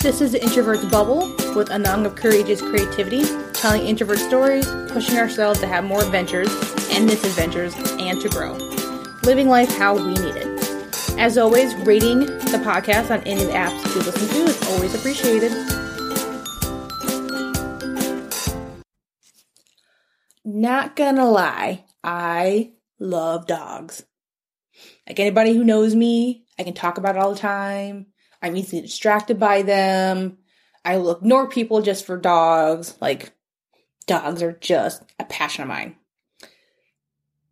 This is the Introvert's Bubble with Anang of Courageous Creativity, telling introvert stories, pushing ourselves to have more adventures and misadventures, and to grow. Living life how we need it. As always, rating the podcast on any of the apps you listen to is always appreciated. Not gonna lie, I love dogs. Like anybody who knows me, I can talk about it all the time. I'm easily distracted by them. I will ignore people just for dogs. Like, dogs are just a passion of mine.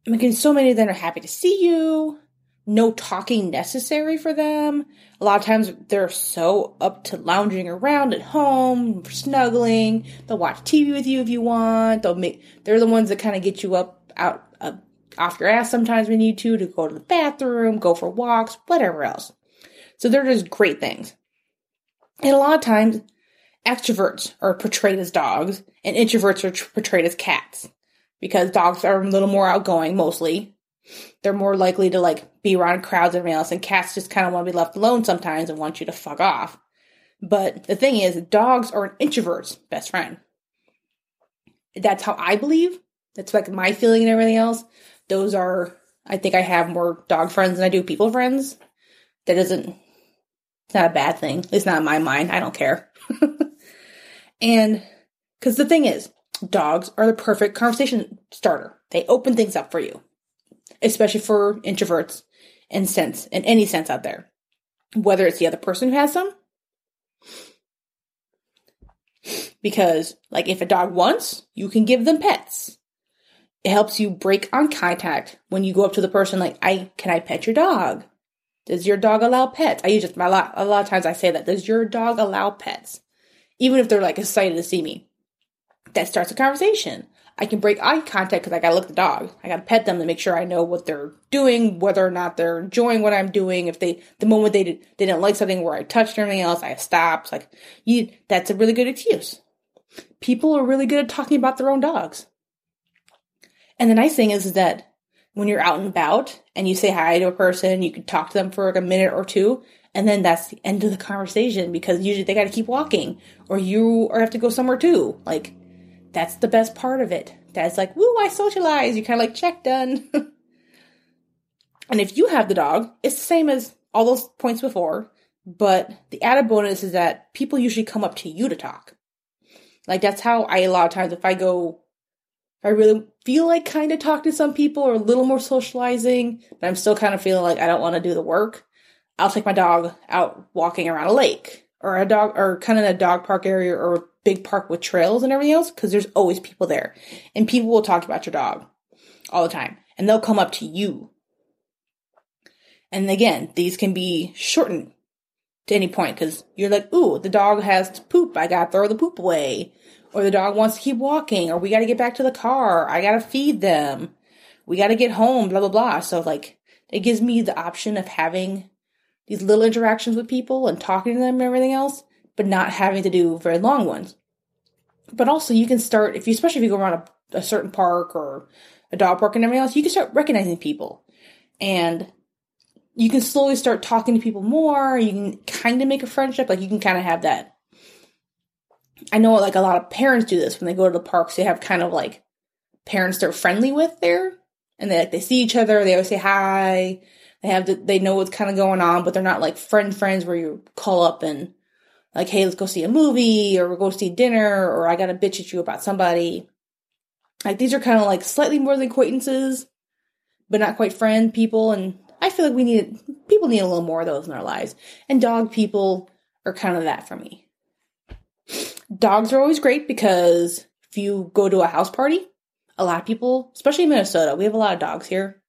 I mean, so many of them are happy to see you. No talking necessary for them. A lot of times they're so up to lounging around at home, snuggling. They'll watch TV with you if you want. They'll make. They're the ones that kind of get you up out uh, off your ass sometimes when you need to to go to the bathroom, go for walks, whatever else. So they're just great things. And a lot of times, extroverts are portrayed as dogs, and introverts are portrayed as cats because dogs are a little more outgoing mostly. They're more likely to like be around crowds and everything else, and cats just kind of want to be left alone sometimes and want you to fuck off. But the thing is, dogs are an introvert's best friend. That's how I believe. That's like my feeling and everything else. Those are, I think I have more dog friends than I do people friends. That doesn't it's not a bad thing. It's not in my mind. I don't care. and because the thing is, dogs are the perfect conversation starter. They open things up for you, especially for introverts and sense, in any sense out there. Whether it's the other person who has them, because like if a dog wants, you can give them pets. It helps you break on contact when you go up to the person like, I can I pet your dog? Does your dog allow pets? I just a lot. A lot of times I say that. Does your dog allow pets? Even if they're like excited to see me, that starts a conversation. I can break eye contact because I gotta look at the dog. I gotta pet them to make sure I know what they're doing, whether or not they're enjoying what I'm doing. If they, the moment they, did, they didn't like something where I touched or anything else, I stopped. Like, you, that's a really good excuse. People are really good at talking about their own dogs. And the nice thing is that when you're out and about and you say hi to a person, you can talk to them for like a minute or two, and then that's the end of the conversation because usually they got to keep walking or you or have to go somewhere too. Like that's the best part of it. That's like, woo, I socialize. You kind of like check done. and if you have the dog, it's the same as all those points before, but the added bonus is that people usually come up to you to talk. Like that's how I a lot of times if I go I really feel like kind of talk to some people or a little more socializing, but I'm still kind of feeling like I don't want to do the work. I'll take my dog out walking around a lake or a dog or kind of a dog park area or a big park with trails and everything else because there's always people there. And people will talk about your dog all the time and they'll come up to you. And again, these can be shortened to any point because you're like, ooh, the dog has to poop. I gotta throw the poop away or the dog wants to keep walking, or we got to get back to the car. I got to feed them. We got to get home, blah, blah, blah. So, like, it gives me the option of having these little interactions with people and talking to them and everything else, but not having to do very long ones. But also, you can start, if you, especially if you go around a, a certain park or a dog park and everything else, you can start recognizing people. And you can slowly start talking to people more. You can kind of make a friendship. Like, you can kind of have that I know like a lot of parents do this when they go to the parks. They have kind of like parents they're friendly with there, and they like they see each other. They always say hi. They have the, they know what's kind of going on, but they're not like friend friends where you call up and like, hey, let's go see a movie or we'll go see dinner or I got to bitch at you about somebody. Like these are kind of like slightly more than acquaintances, but not quite friend people. And I feel like we need people need a little more of those in our lives. And dog people are kind of that for me. Dogs are always great because if you go to a house party, a lot of people, especially in Minnesota, we have a lot of dogs here.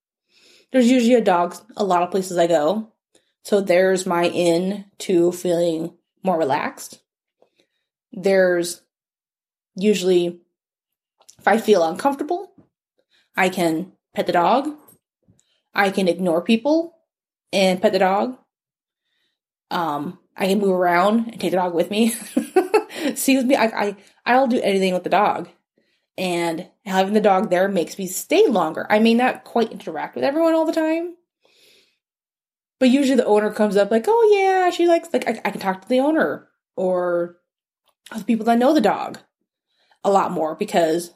There's usually a dog a lot of places I go. So there's my in to feeling more relaxed. There's usually, if I feel uncomfortable, I can pet the dog. I can ignore people and pet the dog. Um, I can move around and take the dog with me. See me, I, I I'll do anything with the dog, and having the dog there makes me stay longer. I may not quite interact with everyone all the time, but usually the owner comes up like, "Oh yeah, she likes like I, I can talk to the owner or other people that know the dog a lot more because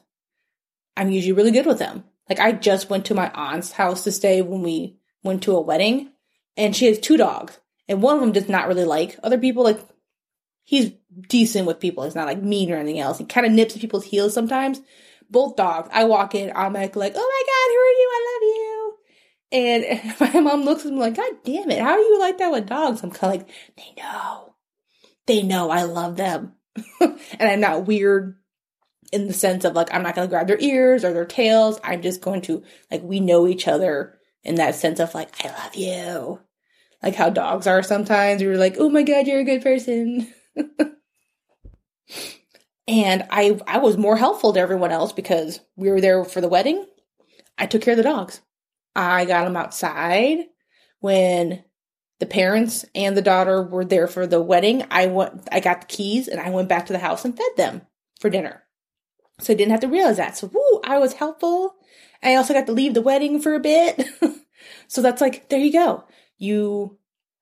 I'm usually really good with them. Like I just went to my aunt's house to stay when we went to a wedding and she has two dogs and one of them does not really like other people. Like he's decent with people. He's not like mean or anything else. He kind of nips people's heels sometimes. Both dogs. I walk in, I'm like, like, oh my god, who are you? I love you. And my mom looks at me like, God damn it, how are you like that with dogs? I'm kind of like, they know. They know I love them. and I'm not weird in the sense of like, I'm not going to grab their ears or their tails. I'm just going to, like, we know each other in that sense of like, I love you. Like how dogs are sometimes. You're like, oh my God, you're a good person. and I, I was more helpful to everyone else because we were there for the wedding. I took care of the dogs. I got them outside when the parents and the daughter were there for the wedding. I went, I got the keys and I went back to the house and fed them for dinner. So I didn't have to realize that. So, woo, I was helpful. I also got to leave the wedding for a bit. so that's like, there you go. You,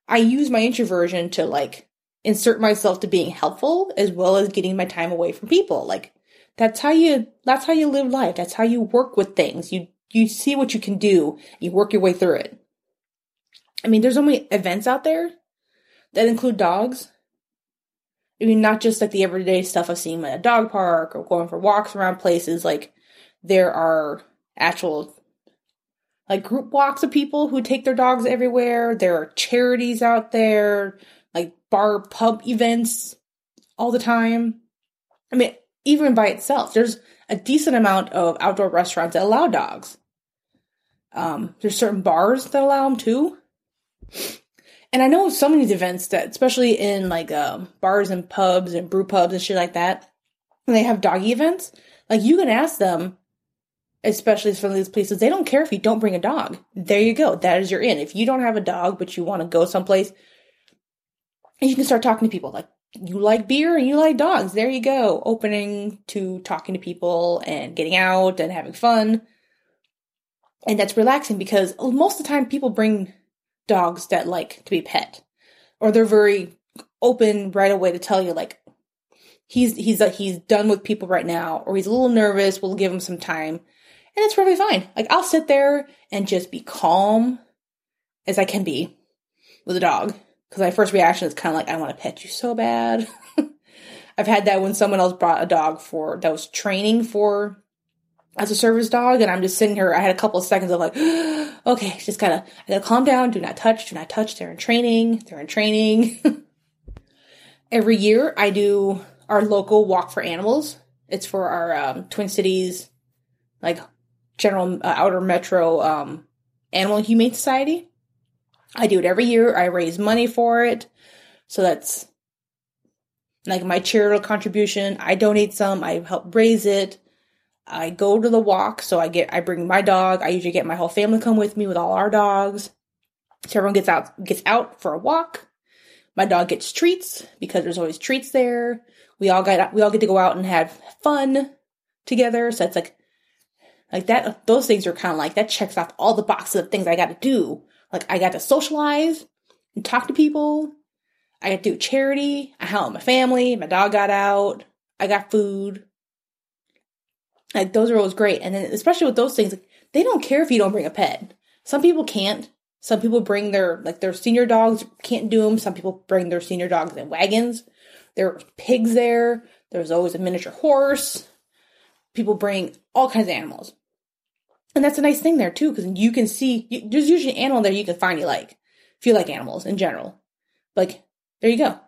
I use my introversion to like insert myself to being helpful as well as getting my time away from people. Like, that's how you, that's how you live life. That's how you work with things. You, you see what you can do. You work your way through it. I mean, there's only events out there that include dogs I mean, not just like the everyday stuff of seeing at a dog park or going for walks around places. Like, there are actual like group walks of people who take their dogs everywhere. There are charities out there, like bar pub events all the time. I mean, even by itself, there's a decent amount of outdoor restaurants that allow dogs. Um, there's certain bars that allow them too. And I know some of these events that, especially in like um, bars and pubs and brew pubs and shit like that, when they have doggy events, like you can ask them, especially from these places, they don't care if you don't bring a dog. There you go. That is your in. If you don't have a dog, but you want to go someplace, you can start talking to people like, you like beer and you like dogs. There you go. Opening to talking to people and getting out and having fun. And that's relaxing because most of the time people bring dogs that like to be pet, or they're very open right away to tell you like he's he's uh, he's done with people right now, or he's a little nervous. We'll give him some time, and it's perfectly fine. Like I'll sit there and just be calm as I can be with a dog because my first reaction is kind of like I want to pet you so bad. I've had that when someone else brought a dog for that was training for as a service dog, and I'm just sitting here. I had a couple of seconds of like, okay, just gotta, I gotta calm down. Do not touch. Do not touch. They're in training. They're in training. Every year, I do our local walk for animals. It's for our um, Twin Cities, like general uh, outer metro um, animal humane society. I do it every year. I raise money for it, so that's like my charitable contribution. I donate some. I help raise it. I go to the walk, so I get I bring my dog. I usually get my whole family come with me with all our dogs. So everyone gets out gets out for a walk. My dog gets treats because there's always treats there. We all got we all get to go out and have fun together. So it's like like that those things are kind of like that checks off all the boxes of things I got to do. Like I got to socialize and talk to people. I got to do charity. I helped my family. My dog got out. I got food. Like those are always great. And then especially with those things, like, they don't care if you don't bring a pet. Some people can't. Some people bring their like their senior dogs can't do them. Some people bring their senior dogs in wagons. There are pigs there. There's always a miniature horse. People bring all kinds of animals. And that's a nice thing there too, because you can see you, there's usually an animal there you can find you like if you like animals in general. Like there you go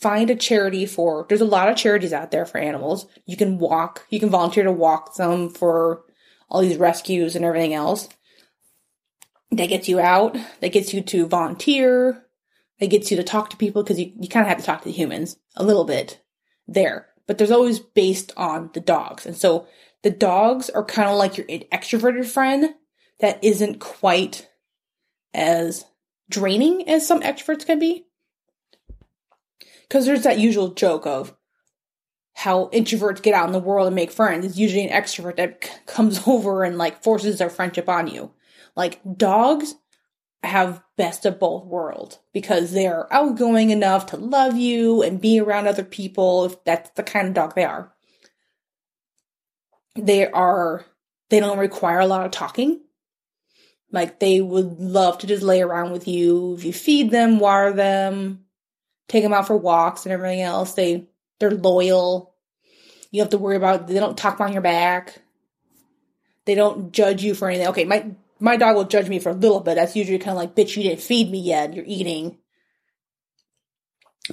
find a charity for there's a lot of charities out there for animals. You can walk you can volunteer to walk them for all these rescues and everything else. That gets you out that gets you to volunteer that gets you to talk to people because you, you kind of have to talk to humans a little bit there. But there's always based on the dogs. And so the dogs are kind of like your extroverted friend that isn't quite as draining as some extroverts can be because there's that usual joke of how introverts get out in the world and make friends. It's usually an extrovert that c- comes over and like forces their friendship on you. Like dogs have best of both worlds because they're outgoing enough to love you and be around other people if that's the kind of dog they are. They are they don't require a lot of talking. Like they would love to just lay around with you if you feed them, water them, take them out for walks and everything else. They they're loyal. You have to worry about they don't talk behind your back. They don't judge you for anything. Okay, my my dog will judge me for a little bit. That's usually kind of like, bitch, you didn't feed me yet. You're eating.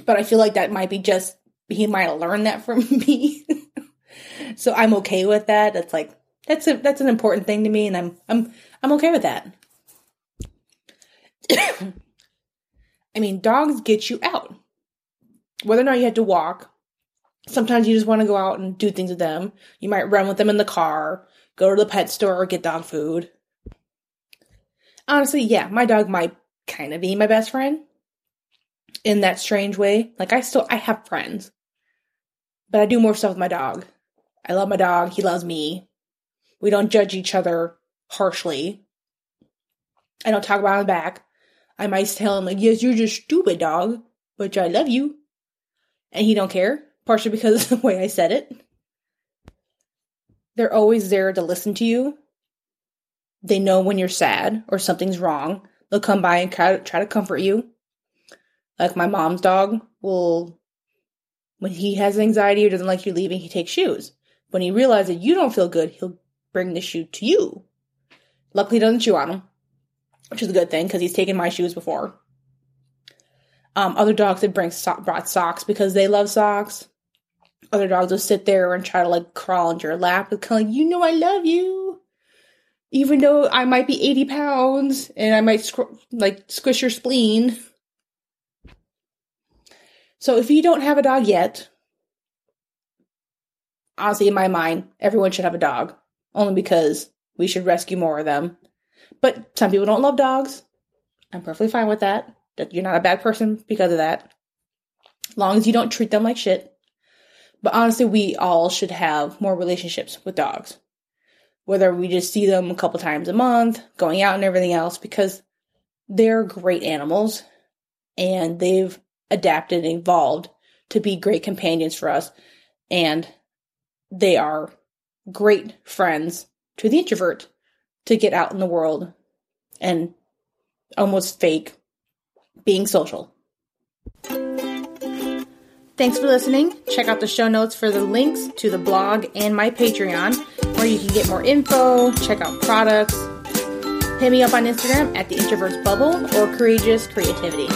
But I feel like that might be just, he might have learned that from me. so I'm okay with that. That's like, that's a, that's an important thing to me. And I'm, I'm, I'm okay with that. I mean, dogs get you out. Whether or not you had to walk, sometimes you just want to go out and do things with them. You might run with them in the car, go to the pet store, or get dog food honestly, yeah, my dog might kind of be my best friend in that strange way. Like I still I have friends, but I do more stuff with my dog. I love my dog. He loves me. We don't judge each other harshly. I don't talk about him back. I might tell him like, "Yes, you're just stupid, dog, but I love you," and he don't care. Partially because of the way I said it. They're always there to listen to you they know when you're sad or something's wrong. They'll come by and try to, comfort you. Like my mom's dog will, when he has anxiety or doesn't like you leaving, he takes shoes. When he realizes you don't feel good, he'll bring the shoe to you. Luckily, he doesn't chew on them, which is a good thing because he's taken my shoes before. Um, other dogs that bring so- brought socks because they love socks. Other dogs will sit there and try to like crawl into your lap and kind of like, you know, I love you even though I might be 80 pounds and I might squ- like squish your spleen. So if you don't have a dog yet, honestly, in my mind, everyone should have a dog, only because we should rescue more of them. But some people don't love dogs. I'm perfectly fine with that. That you're not a bad person because of that. As long as you don't treat them like shit. But honestly, we all should have more relationships with dogs whether we just see them a couple times a month, going out and everything else, because they're great animals and they've adapted and evolved to be great companions for us. And they are great friends to the introvert to get out in the world and almost fake being social. Thanks for listening. Check out the show notes for the links to the blog and my Patreon, where you can get more info, check out products. Hit me up on Instagram at the Introverts Bubble or Courageous Creativity.